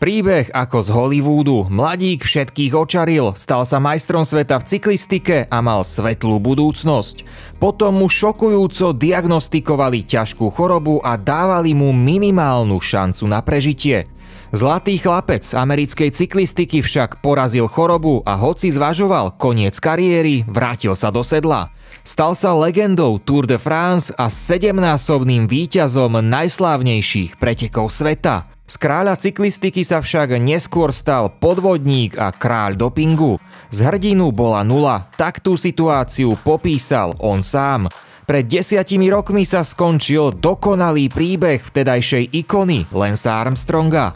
Príbeh ako z Hollywoodu. Mladík všetkých očaril, stal sa majstrom sveta v cyklistike a mal svetlú budúcnosť. Potom mu šokujúco diagnostikovali ťažkú chorobu a dávali mu minimálnu šancu na prežitie. Zlatý chlapec americkej cyklistiky však porazil chorobu a hoci zvažoval koniec kariéry, vrátil sa do sedla. Stal sa legendou Tour de France a sedemnásobným víťazom najslávnejších pretekov sveta. Z kráľa cyklistiky sa však neskôr stal podvodník a kráľ dopingu. Z hrdinu bola nula, tak tú situáciu popísal on sám. Pred desiatimi rokmi sa skončil dokonalý príbeh vtedajšej ikony Lensa Armstronga.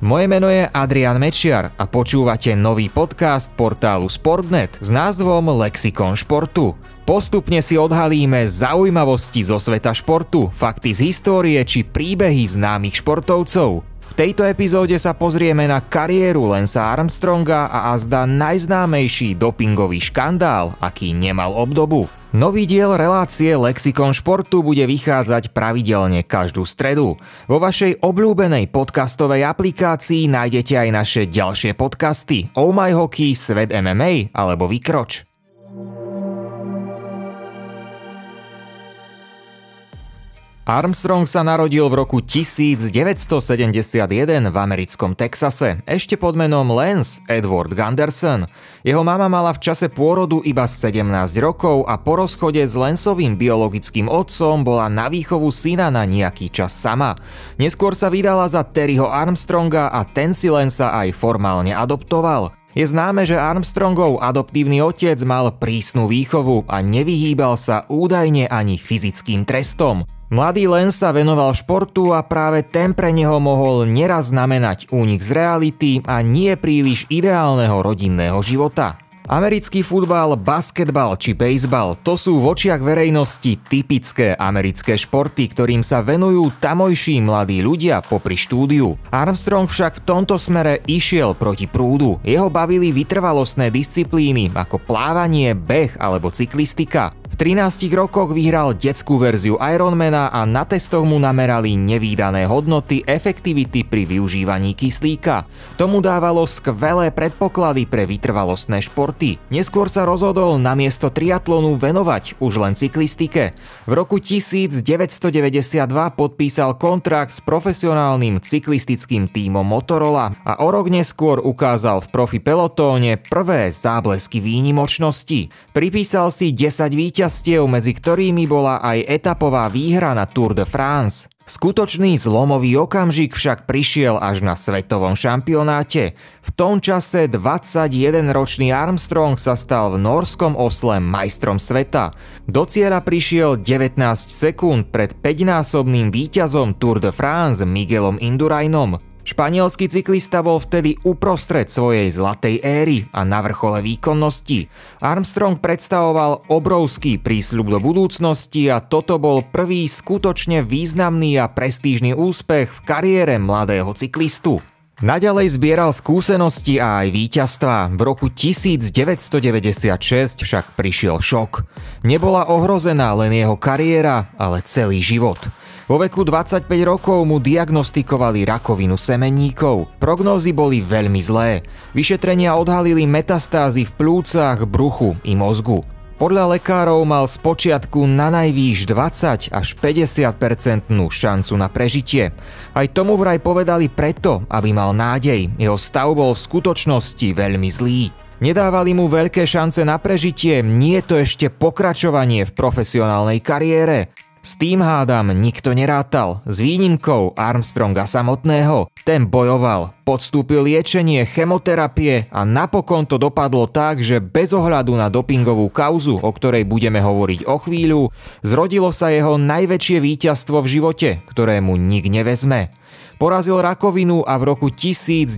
Moje meno je Adrian Mečiar a počúvate nový podcast portálu Sportnet s názvom Lexikon športu. Postupne si odhalíme zaujímavosti zo sveta športu, fakty z histórie či príbehy známych športovcov. V tejto epizóde sa pozrieme na kariéru Lensa Armstronga a azda najznámejší dopingový škandál, aký nemal obdobu. Nový diel relácie Lexikon športu bude vychádzať pravidelne každú stredu. Vo vašej obľúbenej podcastovej aplikácii nájdete aj naše ďalšie podcasty Oh My Hockey, Svet MMA alebo Vykroč. Armstrong sa narodil v roku 1971 v americkom Texase, ešte pod menom Lance Edward Gunderson. Jeho mama mala v čase pôrodu iba 17 rokov a po rozchode s Lanceovým biologickým otcom bola na výchovu syna na nejaký čas sama. Neskôr sa vydala za Terryho Armstronga a ten si Lensa aj formálne adoptoval. Je známe, že Armstrongov adoptívny otec mal prísnu výchovu a nevyhýbal sa údajne ani fyzickým trestom. Mladý Len sa venoval športu a práve ten pre neho mohol neraz znamenať únik z reality a nie príliš ideálneho rodinného života. Americký futbal, basketbal či bejsbal to sú v očiach verejnosti typické americké športy, ktorým sa venujú tamojší mladí ľudia popri štúdiu. Armstrong však v tomto smere išiel proti prúdu. Jeho bavili vytrvalostné disciplíny ako plávanie, beh alebo cyklistika. 13 rokoch vyhral detskú verziu Ironmana a na testoch mu namerali nevýdané hodnoty efektivity pri využívaní kyslíka. Tomu dávalo skvelé predpoklady pre vytrvalostné športy. Neskôr sa rozhodol namiesto triatlonu venovať už len cyklistike. V roku 1992 podpísal kontrakt s profesionálnym cyklistickým tímom Motorola a o rok neskôr ukázal v profi pelotóne prvé záblesky výnimočnosti. Pripísal si 10 víťaz víťazstiev, medzi ktorými bola aj etapová výhra na Tour de France. Skutočný zlomový okamžik však prišiel až na svetovom šampionáte. V tom čase 21-ročný Armstrong sa stal v norskom osle majstrom sveta. Do cieľa prišiel 19 sekúnd pred 5-násobným víťazom Tour de France Miguelom Indurainom. Španielský cyklista bol vtedy uprostred svojej zlatej éry a na vrchole výkonnosti. Armstrong predstavoval obrovský prísľub do budúcnosti a toto bol prvý skutočne významný a prestížny úspech v kariére mladého cyklistu. Naďalej zbieral skúsenosti a aj víťazstva. V roku 1996 však prišiel šok. Nebola ohrozená len jeho kariéra, ale celý život. Vo veku 25 rokov mu diagnostikovali rakovinu semenníkov. Prognózy boli veľmi zlé. Vyšetrenia odhalili metastázy v plúcach, bruchu i mozgu. Podľa lekárov mal z počiatku na najvýš 20 až 50% šancu na prežitie. Aj tomu vraj povedali preto, aby mal nádej. Jeho stav bol v skutočnosti veľmi zlý. Nedávali mu veľké šance na prežitie, nie je to ešte pokračovanie v profesionálnej kariére. S tým hádam nikto nerátal, s výnimkou Armstronga samotného. Ten bojoval, podstúpil liečenie, chemoterapie a napokon to dopadlo tak, že bez ohľadu na dopingovú kauzu, o ktorej budeme hovoriť o chvíľu, zrodilo sa jeho najväčšie víťazstvo v živote, ktorému nik nevezme. Porazil rakovinu a v roku 1998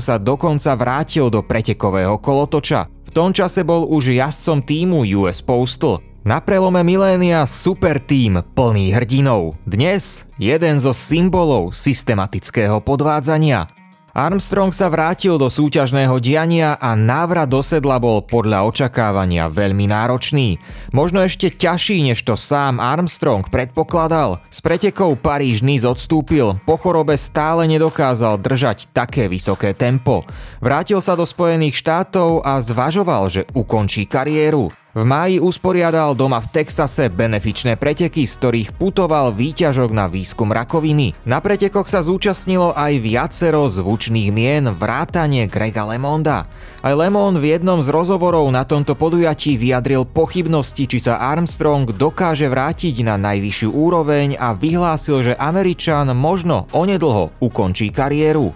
sa dokonca vrátil do pretekového kolotoča. V tom čase bol už jazdcom týmu US Postal. Na prelome milénia super tým plný hrdinov. Dnes jeden zo symbolov systematického podvádzania. Armstrong sa vrátil do súťažného diania a návrat do sedla bol podľa očakávania veľmi náročný. Možno ešte ťažší, než to sám Armstrong predpokladal. S pretekou Paríž-Nice odstúpil, po chorobe stále nedokázal držať také vysoké tempo. Vrátil sa do Spojených štátov a zvažoval, že ukončí kariéru. V máji usporiadal doma v Texase benefičné preteky, z ktorých putoval výťažok na výskum rakoviny. Na pretekoch sa zúčastnilo aj viacero zvučných mien vrátane Grega Lemonda. Aj Lemon v jednom z rozhovorov na tomto podujatí vyjadril pochybnosti, či sa Armstrong dokáže vrátiť na najvyššiu úroveň a vyhlásil, že Američan možno onedlho ukončí kariéru.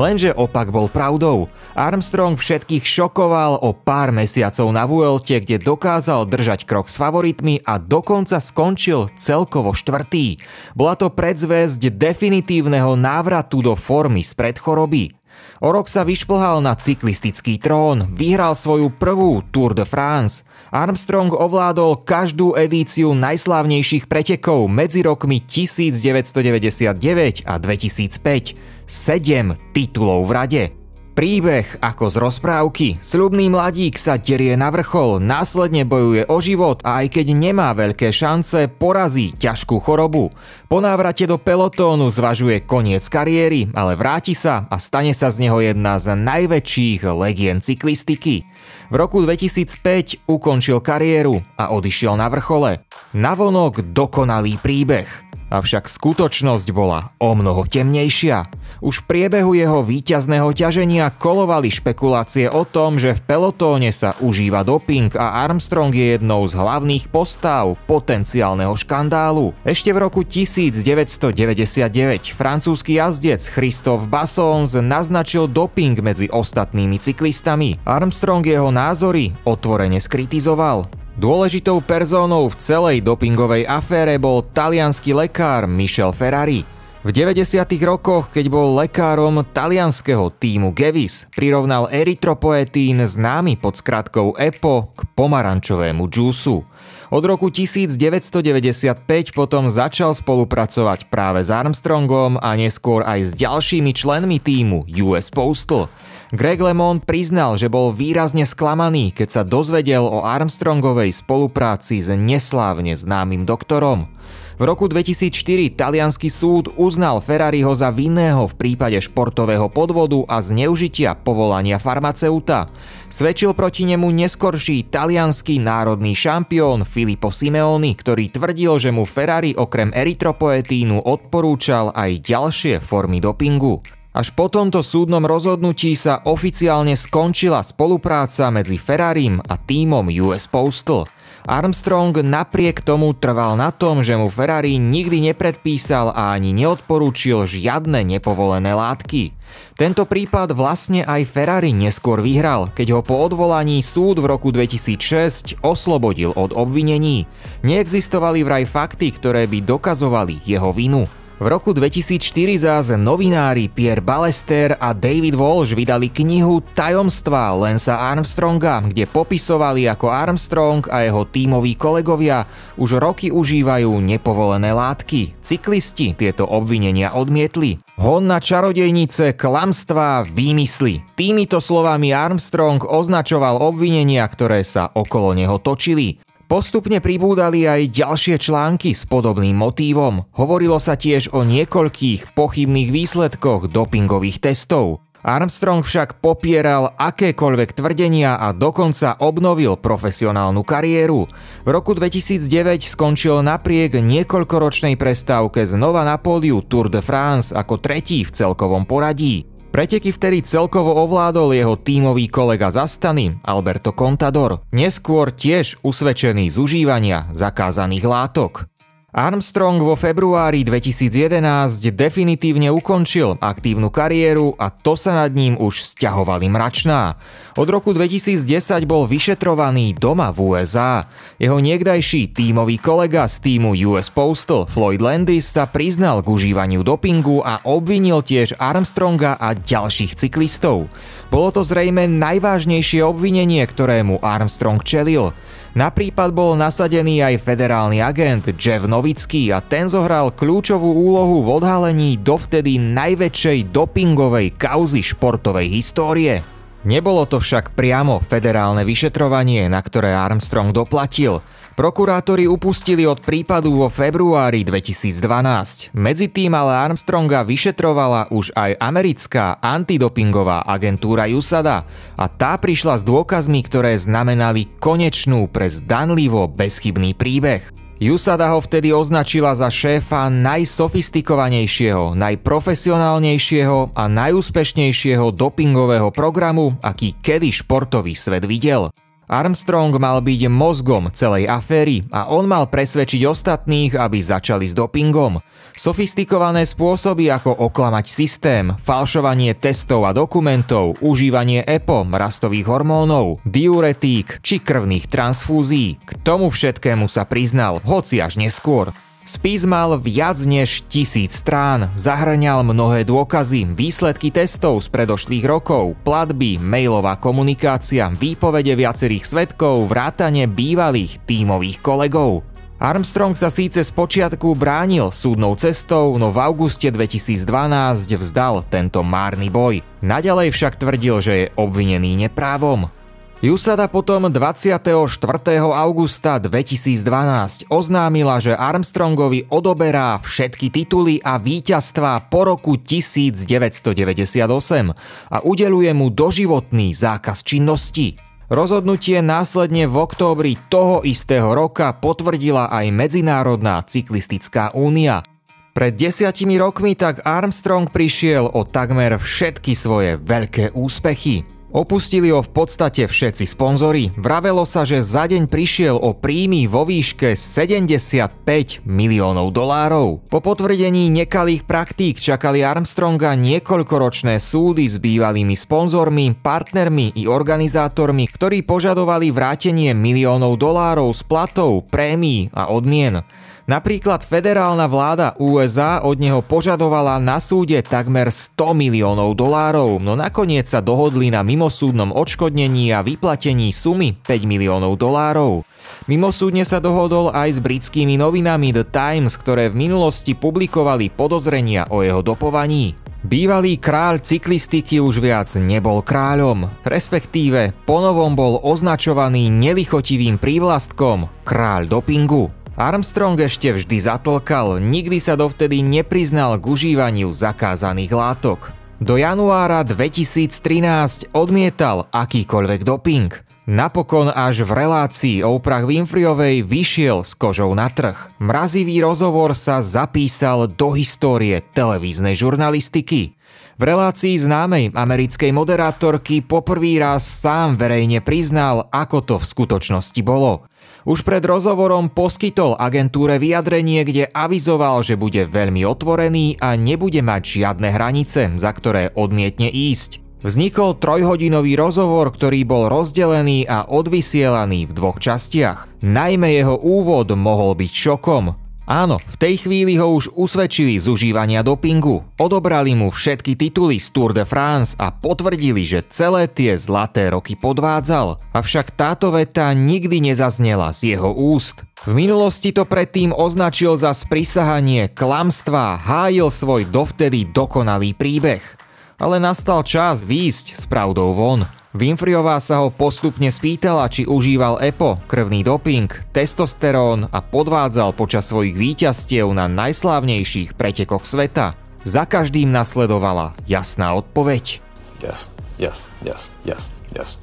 Lenže opak bol pravdou. Armstrong všetkých šokoval o pár mesiacov na Vuelte, kde dokázal držať krok s favoritmi a dokonca skončil celkovo štvrtý. Bola to predzvesť definitívneho návratu do formy spred choroby. O rok sa vyšplhal na cyklistický trón, vyhral svoju prvú Tour de France. Armstrong ovládol každú edíciu najslávnejších pretekov medzi rokmi 1999 a 2005. 7 titulov v rade. Príbeh ako z rozprávky. Sľubný mladík sa derie na vrchol, následne bojuje o život a aj keď nemá veľké šance, porazí ťažkú chorobu. Po návrate do pelotónu zvažuje koniec kariéry, ale vráti sa a stane sa z neho jedna z najväčších legien cyklistiky. V roku 2005 ukončil kariéru a odišiel na vrchole. Navonok dokonalý príbeh. Avšak skutočnosť bola o mnoho temnejšia. Už v priebehu jeho víťazného ťaženia kolovali špekulácie o tom, že v pelotóne sa užíva doping a Armstrong je jednou z hlavných postav potenciálneho škandálu. Ešte v roku 1999 francúzsky jazdec Christophe Bassons naznačil doping medzi ostatnými cyklistami. Armstrong jeho názory otvorene skritizoval. Dôležitou perzónou v celej dopingovej afére bol talianský lekár Michel Ferrari. V 90. rokoch, keď bol lekárom talianského týmu Gevis, prirovnal erytropoetín známy pod skratkou EPO k pomarančovému džúsu. Od roku 1995 potom začal spolupracovať práve s Armstrongom a neskôr aj s ďalšími členmi týmu US Postal. Greg LeMond priznal, že bol výrazne sklamaný, keď sa dozvedel o Armstrongovej spolupráci s neslávne známym doktorom. V roku 2004 talianský súd uznal Ferrariho za vinného v prípade športového podvodu a zneužitia povolania farmaceuta. Svedčil proti nemu neskorší talianský národný šampión Filippo Simeoni, ktorý tvrdil, že mu Ferrari okrem erytropoetínu odporúčal aj ďalšie formy dopingu. Až po tomto súdnom rozhodnutí sa oficiálne skončila spolupráca medzi Ferrarim a týmom US Postal. Armstrong napriek tomu trval na tom, že mu Ferrari nikdy nepredpísal a ani neodporúčil žiadne nepovolené látky. Tento prípad vlastne aj Ferrari neskôr vyhral, keď ho po odvolaní súd v roku 2006 oslobodil od obvinení. Neexistovali vraj fakty, ktoré by dokazovali jeho vinu. V roku 2004 zás novinári Pierre Ballester a David Walsh vydali knihu Tajomstva Lensa Armstronga, kde popisovali ako Armstrong a jeho tímoví kolegovia už roky užívajú nepovolené látky. Cyklisti tieto obvinenia odmietli. Hon na čarodejnice, klamstvá, výmysly. Týmito slovami Armstrong označoval obvinenia, ktoré sa okolo neho točili. Postupne pribúdali aj ďalšie články s podobným motívom. Hovorilo sa tiež o niekoľkých pochybných výsledkoch dopingových testov. Armstrong však popieral akékoľvek tvrdenia a dokonca obnovil profesionálnu kariéru. V roku 2009 skončil napriek niekoľkoročnej prestávke znova na pódiu Tour de France ako tretí v celkovom poradí. Preteky vtedy celkovo ovládol jeho tímový kolega Zastany, Alberto Contador, neskôr tiež usvedčený z užívania zakázaných látok. Armstrong vo februári 2011 definitívne ukončil aktívnu kariéru a to sa nad ním už stiahovali mračná. Od roku 2010 bol vyšetrovaný doma v USA. Jeho niekdajší tímový kolega z týmu US Postal Floyd Landis sa priznal k užívaniu dopingu a obvinil tiež Armstronga a ďalších cyklistov. Bolo to zrejme najvážnejšie obvinenie, ktorému Armstrong čelil. Na prípad bol nasadený aj federálny agent Jeff Novický a ten zohral kľúčovú úlohu v odhalení dovtedy najväčšej dopingovej kauzy športovej histórie. Nebolo to však priamo federálne vyšetrovanie, na ktoré Armstrong doplatil. Prokurátori upustili od prípadu vo februári 2012. Medzi tým ale Armstronga vyšetrovala už aj americká antidopingová agentúra USADA a tá prišla s dôkazmi, ktoré znamenali konečnú pre zdanlivo bezchybný príbeh. USADA ho vtedy označila za šéfa najsofistikovanejšieho, najprofesionálnejšieho a najúspešnejšieho dopingového programu, aký kedy športový svet videl. Armstrong mal byť mozgom celej aféry a on mal presvedčiť ostatných, aby začali s dopingom. Sofistikované spôsoby ako oklamať systém, falšovanie testov a dokumentov, užívanie EPO, rastových hormónov, diuretík či krvných transfúzií. K tomu všetkému sa priznal, hoci až neskôr. Spis mal viac než tisíc strán, zahrňal mnohé dôkazy, výsledky testov z predošlých rokov, platby, mailová komunikácia, výpovede viacerých svetkov, vrátane bývalých tímových kolegov. Armstrong sa síce spočiatku bránil súdnou cestou, no v auguste 2012 vzdal tento márny boj. Naďalej však tvrdil, že je obvinený neprávom. USADA potom 24. augusta 2012 oznámila, že Armstrongovi odoberá všetky tituly a víťazstvá po roku 1998 a udeluje mu doživotný zákaz činnosti. Rozhodnutie následne v októbri toho istého roka potvrdila aj Medzinárodná cyklistická únia. Pred desiatimi rokmi tak Armstrong prišiel o takmer všetky svoje veľké úspechy. Opustili ho v podstate všetci sponzori. Vravelo sa, že za deň prišiel o príjmy vo výške 75 miliónov dolárov. Po potvrdení nekalých praktík čakali Armstronga niekoľkoročné súdy s bývalými sponzormi, partnermi i organizátormi, ktorí požadovali vrátenie miliónov dolárov z platov, prémií a odmien. Napríklad federálna vláda USA od neho požadovala na súde takmer 100 miliónov dolárov, no nakoniec sa dohodli na mimosúdnom odškodnení a vyplatení sumy 5 miliónov dolárov. Mimosúdne sa dohodol aj s britskými novinami The Times, ktoré v minulosti publikovali podozrenia o jeho dopovaní. Bývalý kráľ cyklistiky už viac nebol kráľom, respektíve ponovom bol označovaný nelichotivým prívlastkom kráľ dopingu. Armstrong ešte vždy zatlkal, nikdy sa dovtedy nepriznal k užívaniu zakázaných látok. Do januára 2013 odmietal akýkoľvek doping. Napokon až v relácii Oprah Winfreyovej vyšiel s kožou na trh. Mrazivý rozhovor sa zapísal do histórie televíznej žurnalistiky. V relácii známej americkej moderátorky poprvý raz sám verejne priznal, ako to v skutočnosti bolo. Už pred rozhovorom poskytol agentúre vyjadrenie, kde avizoval, že bude veľmi otvorený a nebude mať žiadne hranice, za ktoré odmietne ísť. Vznikol trojhodinový rozhovor, ktorý bol rozdelený a odvysielaný v dvoch častiach. Najmä jeho úvod mohol byť šokom. Áno, v tej chvíli ho už usvedčili z užívania dopingu, odobrali mu všetky tituly z Tour de France a potvrdili, že celé tie zlaté roky podvádzal. Avšak táto veta nikdy nezaznela z jeho úst. V minulosti to predtým označil za sprisahanie, klamstva, hájil svoj dovtedy dokonalý príbeh. Ale nastal čas výjsť s pravdou von. Winfreyová sa ho postupne spýtala, či užíval EPO, krvný doping, testosterón a podvádzal počas svojich víťazstiev na najslávnejších pretekoch sveta. Za každým nasledovala jasná odpoveď. Yes, yes, yes, yes, yes.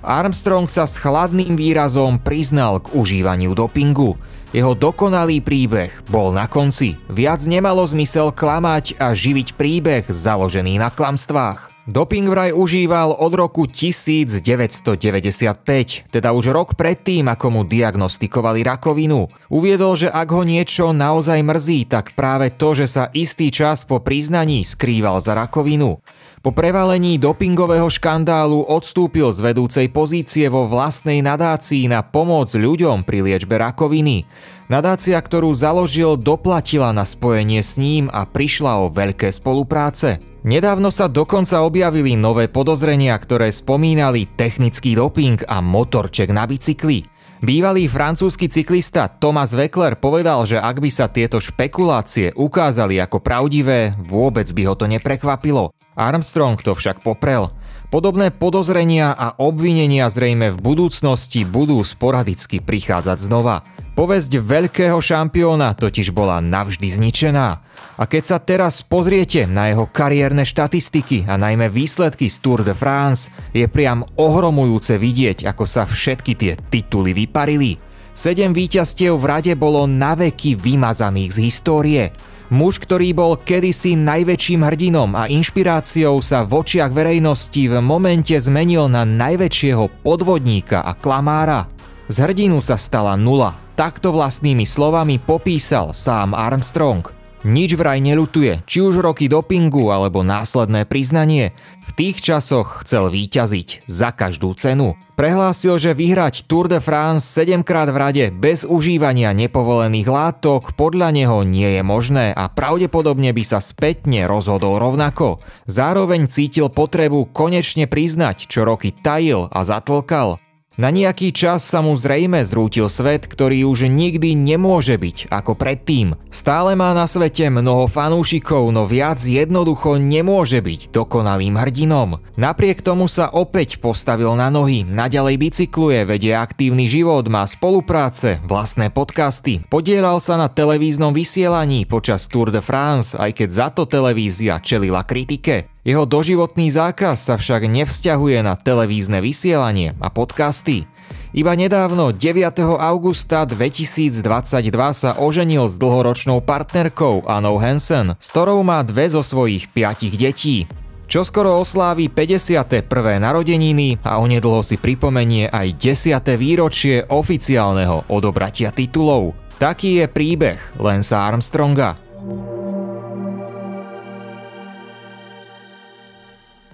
Armstrong sa s chladným výrazom priznal k užívaniu dopingu. Jeho dokonalý príbeh bol na konci. Viac nemalo zmysel klamať a živiť príbeh založený na klamstvách. Doping vraj užíval od roku 1995, teda už rok predtým, ako mu diagnostikovali rakovinu. Uviedol, že ak ho niečo naozaj mrzí, tak práve to, že sa istý čas po priznaní skrýval za rakovinu. Po prevalení dopingového škandálu odstúpil z vedúcej pozície vo vlastnej nadácii na pomoc ľuďom pri liečbe rakoviny. Nadácia, ktorú založil, doplatila na spojenie s ním a prišla o veľké spolupráce. Nedávno sa dokonca objavili nové podozrenia, ktoré spomínali technický doping a motorček na bicykli. Bývalý francúzsky cyklista Thomas Weckler povedal, že ak by sa tieto špekulácie ukázali ako pravdivé, vôbec by ho to neprekvapilo. Armstrong to však poprel. Podobné podozrenia a obvinenia zrejme v budúcnosti budú sporadicky prichádzať znova. Povesť veľkého šampióna totiž bola navždy zničená. A keď sa teraz pozriete na jeho kariérne štatistiky a najmä výsledky z Tour de France, je priam ohromujúce vidieť, ako sa všetky tie tituly vyparili. Sedem víťazstiev v rade bolo naveky vymazaných z histórie. Muž, ktorý bol kedysi najväčším hrdinom a inšpiráciou sa v očiach verejnosti v momente zmenil na najväčšieho podvodníka a klamára. Z hrdinu sa stala nula. Takto vlastnými slovami popísal sám Armstrong. Nič vraj nelutuje, či už roky dopingu alebo následné priznanie. V tých časoch chcel výťaziť za každú cenu. Prehlásil, že vyhrať Tour de France 7 krát v rade bez užívania nepovolených látok podľa neho nie je možné a pravdepodobne by sa spätne rozhodol rovnako. Zároveň cítil potrebu konečne priznať, čo roky tajil a zatlkal. Na nejaký čas sa mu zrejme zrútil svet, ktorý už nikdy nemôže byť ako predtým. Stále má na svete mnoho fanúšikov, no viac jednoducho nemôže byť dokonalým hrdinom. Napriek tomu sa opäť postavil na nohy, naďalej bicykluje, vedie aktívny život, má spolupráce, vlastné podcasty, podielal sa na televíznom vysielaní počas Tour de France, aj keď za to televízia čelila kritike. Jeho doživotný zákaz sa však nevzťahuje na televízne vysielanie a podcasty. Iba nedávno, 9. augusta 2022 sa oženil s dlhoročnou partnerkou Anou Hansen, s ktorou má dve zo svojich piatich detí. Čo skoro oslávi 51. narodeniny a onedlho si pripomenie aj 10. výročie oficiálneho odobratia titulov. Taký je príbeh Lensa Armstronga.